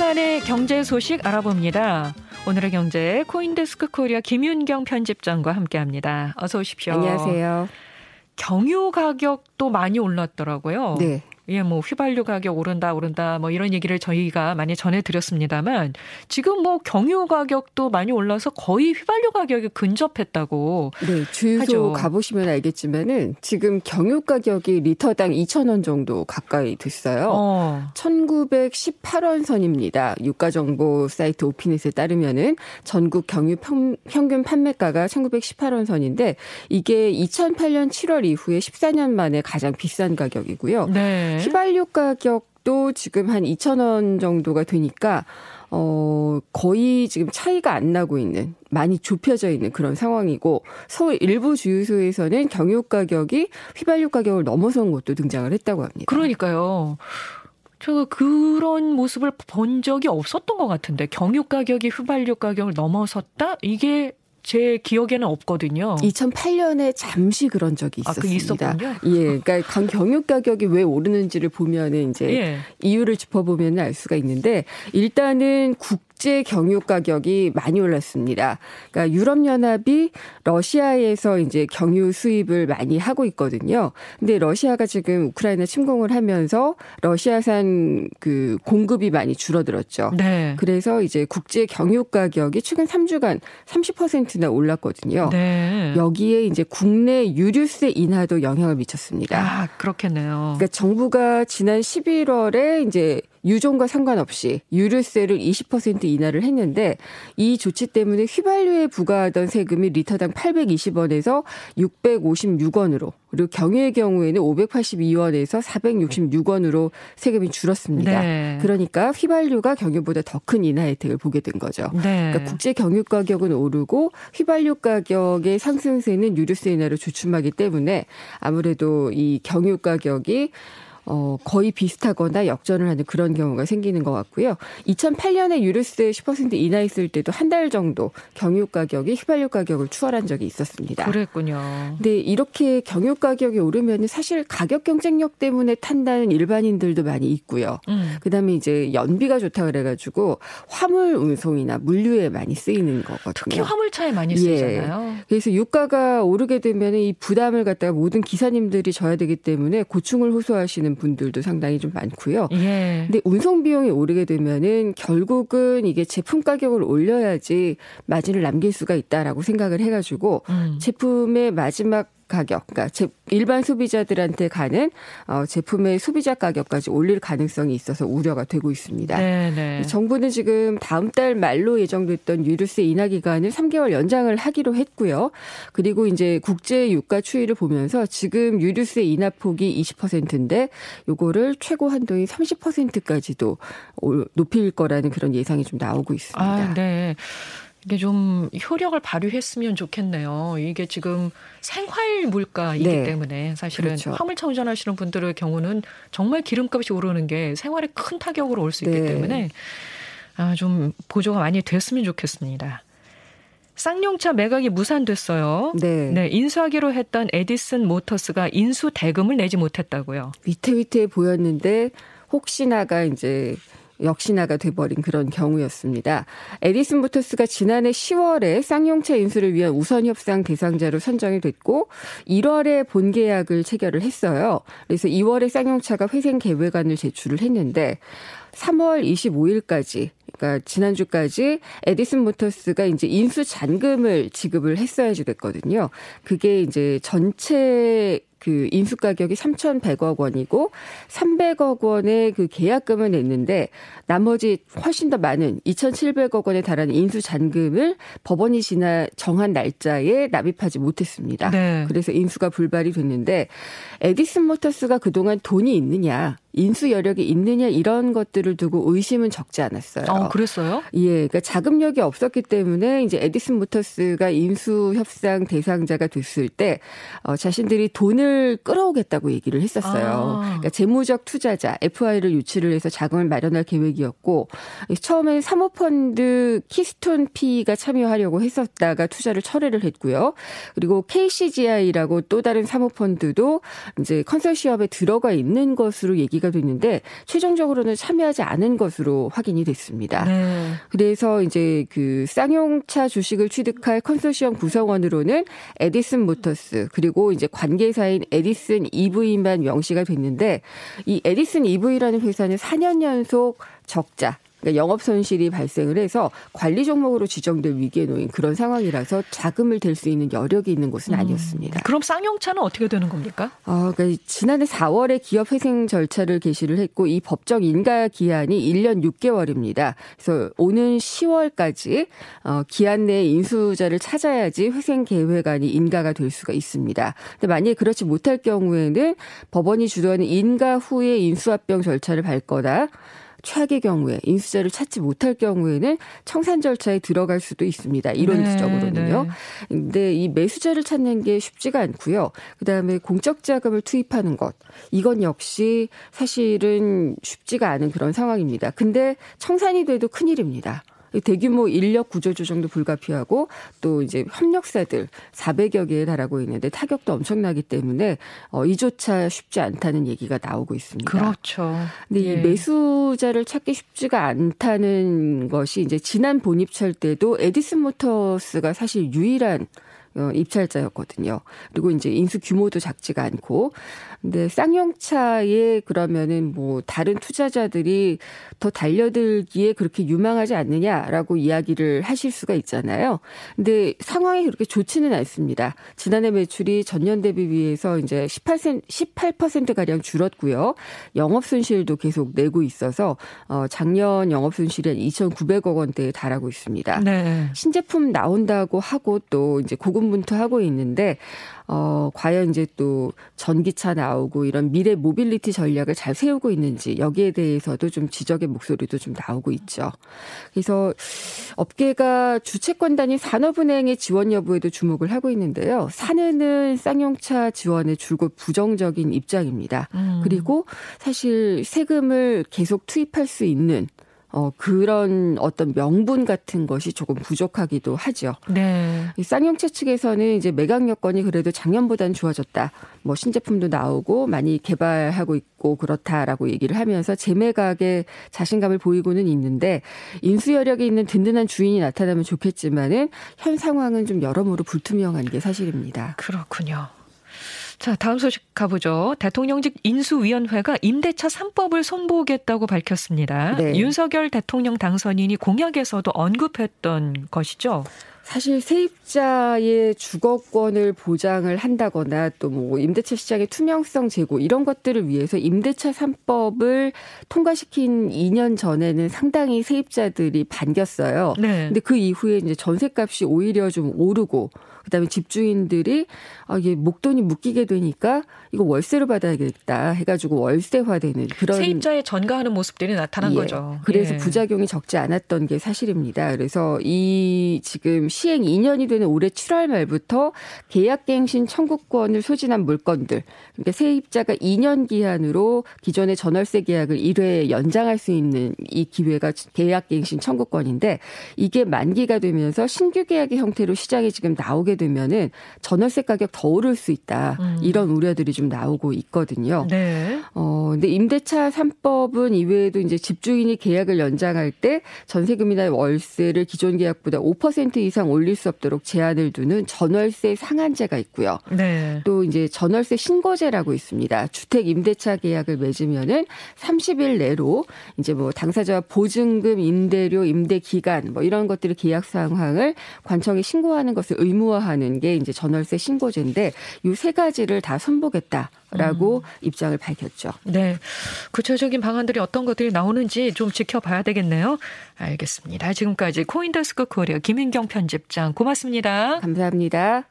주간의 경제 소식 알아봅니다. 오늘의 경제 코인데스크 코리아 김윤경 편집장과 함께합니다. 어서 오십시오. 안녕하세요. 경유 가격도 많이 올랐더라고요. 네. 예, 뭐 휘발유 가격 오른다 오른다 뭐 이런 얘기를 저희가 많이 전해 드렸습니다만 지금 뭐 경유 가격도 많이 올라서 거의 휘발유 가격이 근접했다고. 네, 주유소 하죠. 가보시면 알겠지만은 지금 경유 가격이 리터당 2,000원 정도 가까이 됐어요. 어. 1,918원 선입니다. 유가 정보 사이트 오피넷에 따르면은 전국 경유 평, 평균 판매가가 1,918원 선인데 이게 2008년 7월 이후에 14년 만에 가장 비싼 가격이고요. 네. 휘발유 가격도 지금 한 2,000원 정도가 되니까 어, 거의 지금 차이가 안 나고 있는, 많이 좁혀져 있는 그런 상황이고, 서울 일부 주유소에서는 경유 가격이 휘발유 가격을 넘어선 것도 등장을 했다고 합니다. 그러니까요. 제가 그런 모습을 본 적이 없었던 것 같은데, 경유 가격이 휘발유 가격을 넘어섰다? 이게 제 기억에는 없거든요. 2008년에 잠시 그런 적이 있었습니다. 아, 그 예, 그러니까 경유 가격이 왜 오르는지를 보면은 이제 예. 이유를 짚어보면 알 수가 있는데 일단은 국 국제 경유 가격이 많이 올랐습니다. 그러니까 유럽 연합이 러시아에서 이제 경유 수입을 많이 하고 있거든요. 근데 러시아가 지금 우크라이나 침공을 하면서 러시아산 그 공급이 많이 줄어들었죠. 네. 그래서 이제 국제 경유 가격이 최근 3주간 30%나 올랐거든요. 네. 여기에 이제 국내 유류세 인하도 영향을 미쳤습니다. 아, 그렇겠네요. 그러니까 정부가 지난 11월에 이제 유종과 상관없이 유류세를 20% 인하를 했는데 이 조치 때문에 휘발유에 부과하던 세금이 리터당 820원에서 656원으로 그리고 경유의 경우에는 582원에서 466원으로 세금이 줄었습니다. 네. 그러니까 휘발유가 경유보다 더 큰 인하 혜택을 보게 된 거죠. 네. 그러니까 국제 경유 가격은 오르고 휘발유 가격의 상승세는 유류세 인하로 주춤하기 때문에 아무래도 이 경유 가격이 어, 거의 비슷하거나 역전을 하는 그런 경우가 생기는 것 같고요. 2008년에 유류세 10% 인하했을 때도 한 달 정도 경유 가격이 휘발유 가격을 추월한 적이 있었습니다. 그랬군요. 근데 이렇게 경유 가격이 오르면 사실 가격 경쟁력 때문에 탄다는 일반인들도 많이 있고요. 음. 그다음에 이제 연비가 좋다 그래가지고 화물 운송이나 물류에 많이 쓰이는 거거든요. 특히 화물차에 많이 쓰이잖아요. 예. 그래서 유가가 오르게 되면 이 부담을 갖다가 모든 기사님들이 져야 되기 때문에 고충을 호소하시는 분들도 상당히 좀 많고요. 예. 근데 운송 비용이 오르게 되면은 결국은 이게 제품 가격을 올려야지 마진을 남길 수가 있다라고 생각을 해가지고 음. 제품의 마지막 가격, 그러니까 일반 소비자들한테 가는 어, 제품의 소비자 가격까지 올릴 가능성이 있어서 우려가 되고 있습니다. 네네. 네. 정부는 지금 다음 달 말로 예정됐던 유류세 인하 기간을 3개월 연장을 하기로 했고요. 그리고 이제 국제 유가 추이를 보면서 지금 유류세 인하 폭이 20%인데 요거를 최고 한도인 30%까지도 높일 거라는 그런 예상이 좀 나오고 있습니다. 아, 네. 이게 좀 효력을 발휘했으면 좋겠네요. 이게 지금 생활 물가이기 네. 때문에 사실은 그렇죠. 화물차 운전하시는 분들의 경우는 정말 기름값이 오르는 게 생활에 큰 타격으로 올 수 있기 네. 때문에 아, 좀 보조가 많이 됐으면 좋겠습니다. 쌍용차 매각이 무산됐어요. 네. 네. 인수하기로 했던 에디슨 모터스가 인수 대금을 내지 못했다고요. 위태위태해 보였는데 혹시나가 이제 역시나가 돼버린 그런 경우였습니다. 에디슨 모터스가 지난해 10월에 쌍용차 인수를 위한 우선 협상 대상자로 선정이 됐고 1월에 본계약을 체결을 했어요. 그래서 2월에 쌍용차가 회생 계획안을 제출을 했는데 3월 25일까지 그러니까 지난주까지 에디슨 모터스가 이제 인수 잔금을 지급을 했어야지 됐거든요. 그게 이제 전체 그 인수 가격이 3,100억 원이고 300억 원의 그 계약금을 냈는데 나머지 훨씬 더 많은 2,700억 원에 달하는 인수 잔금을 법원이 지나 정한 날짜에 납입하지 못했습니다. 네. 그래서 인수가 불발이 됐는데 에디슨 모터스가 그동안 돈이 있느냐 인수 여력이 있느냐 이런 것들을 두고 의심은 적지 않았어요. 어, 그랬어요? 예, 그러니까 자금력이 없었기 때문에 이제 에디슨 모터스가 인수 협상 대상자가 됐을 때 어, 자신들이 돈을 끌어오겠다고 얘기를 했었어요. 아. 그러니까 재무적 투자자 FI를 유치를 해서 자금을 마련할 계획이었고 처음엔 사모펀드 키스톤 PE가 참여하려고 했었다가 투자를 철회를 했고요. 그리고 KCGI라고 또 다른 사모펀드도 이제 컨소시엄에 들어가 있는 것으로 얘기 얘기가 됐는데 최종적으로는 참여하지 않은 것으로 확인이 됐습니다. 네. 그래서 이제 그 쌍용차 주식을 취득할 컨소시엄 구성원으로는 에디슨 모터스 그리고 이제 관계사인 에디슨 EV만 명시가 됐는데 이 에디슨 EV라는 회사는 4년 연속 적자 그러니까 영업 손실이 발생을 해서 관리 종목으로 지정될 위기에 놓인 그런 상황이라서 자금을 댈 수 있는 여력이 있는 곳은 음. 아니었습니다. 음, 그럼 쌍용차는 어떻게 되는 겁니까? 어, 그러니까 지난해 4월에 기업 회생 절차를 개시를 했고 이 법적 인가 기한이 1년 6개월입니다. 그래서 오는 10월까지 어, 기한 내에 인수자를 찾아야지 회생 계획안이 인가가 될 수가 있습니다. 근데 만약에 그렇지 못할 경우에는 법원이 주도하는 인가 후에 인수합병 절차를 밟거나 최악의 경우에 인수자를 찾지 못할 경우에는 청산 절차에 들어갈 수도 있습니다. 이론적으로는요. 네, 네. 근데 이 매수자를 찾는 게 쉽지가 않고요. 그다음에 공적 자금을 투입하는 것 이건 역시 사실은 쉽지가 않은 그런 상황입니다. 근데 청산이 돼도 큰일입니다. 대규모 인력 구조 조정도 불가피하고 또 이제 협력사들 400여 개에 달하고 있는데 타격도 엄청나기 때문에 어 이조차 쉽지 않다는 얘기가 나오고 있습니다. 그렇죠. 근데 예. 이 매수자를 찾기 쉽지가 않다는 것이 이제 지난 본입찰 때도 에디슨 모터스가 사실 유일한 어, 입찰자였거든요. 그리고 이제 인수 규모도 작지가 않고. 근데 쌍용차에 그러면은 뭐 다른 투자자들이 더 달려들기에 그렇게 유망하지 않느냐라고 이야기를 하실 수가 있잖아요. 근데 상황이 그렇게 좋지는 않습니다. 지난해 매출이 전년 대비 비해서 이제 18% 18% 가량 줄었고요. 영업 손실도 계속 내고 있어서 어 작년 영업 손실이 한 2,900억 원대에 달하고 있습니다. 네. 신제품 나온다고 하고 또 이제 고급 고군분투하고 있는데 어 과연 이제 또 전기차 나오고 이런 미래 모빌리티 전략을 잘 세우고 있는지 여기에 대해서도 좀 지적의 목소리도 좀 나오고 있죠. 그래서 업계가 주채권단위 산업은행의 지원 여부에도 주목을 하고 있는데요. 사내는 쌍용차 지원에 줄곧 부정적인 입장입니다. 음. 그리고 사실 세금을 계속 투입할 수 있는 어, 그런 어떤 명분 같은 것이 조금 부족하기도 하죠. 네. 쌍용차 측에서는 이제 매각 여건이 그래도 작년보다는 좋아졌다. 뭐 신제품도 나오고 많이 개발하고 있고 그렇다라고 얘기를 하면서 재매각에 자신감을 보이고는 있는데 인수 여력이 있는 든든한 주인이 나타나면 좋겠지만은 현 상황은 좀 여러모로 불투명한 게 사실입니다. 그렇군요. 자, 다음 소식 가보죠. 대통령직 인수위원회가 임대차 3법을 손보겠다고 밝혔습니다. 네. 윤석열 대통령 당선인이 공약에서도 언급했던 것이죠. 사실 세입자의 주거권을 보장을 한다거나 또 뭐 임대차 시장의 투명성 제고 이런 것들을 위해서 임대차 3법을 통과시킨 2년 전에는 상당히 세입자들이 반겼어요. 네. 근데 그 이후에 이제 전세값이 오히려 좀 오르고 그다음에 집주인들이 아 이게 목돈이 묶이게 되니까 이거 월세로 받아야겠다 해가지고 월세화되는 그런 세입자의 전가하는 모습들이 나타난 예. 거죠. 그래서 예. 부작용이 적지 않았던 게 사실입니다. 그래서 이 지금 시행 2년이 되는 올해 7월 말부터 계약갱신 청구권을 소진한 물건들 그러니까 세입자가 2년 기한으로 기존의 전월세 계약을 1회 연장할 수 있는 이 기회가 계약갱신 청구권인데 이게 만기가 되면서 신규 계약의 형태로 시장에 지금 나오게 되면은 전월세 가격 더 오를 수 있다. 음. 이런 우려들이 좀 나오고 있거든요. 네. 어, 근데 임대차 3법은 이외에도 이제 집주인이 계약을 연장할 때 전세금이나 월세를 기존 계약보다 5% 이상 올릴 수 없도록 제한을 두는 전월세 상한제가 있고요. 네. 또 이제 전월세 신고제라고 있습니다. 주택 임대차 계약을 맺으면은 30일 내로 이제 뭐 당사자와 보증금, 임대료, 임대 기간 뭐 이런 것들을 계약 상황을 관청에 신고하는 것을 의무화 하는 게 이제 전월세 신고제인데 이세 가지를 다 선보겠다 라고 음. 입장을 밝혔죠. 네. 구체적인 방안들이 어떤 것들이 나오는지 좀 지켜봐야 되겠네요. 알겠습니다. 지금까지 코인더스크 코리아 김인경 편집장 고맙습니다. 감사합니다.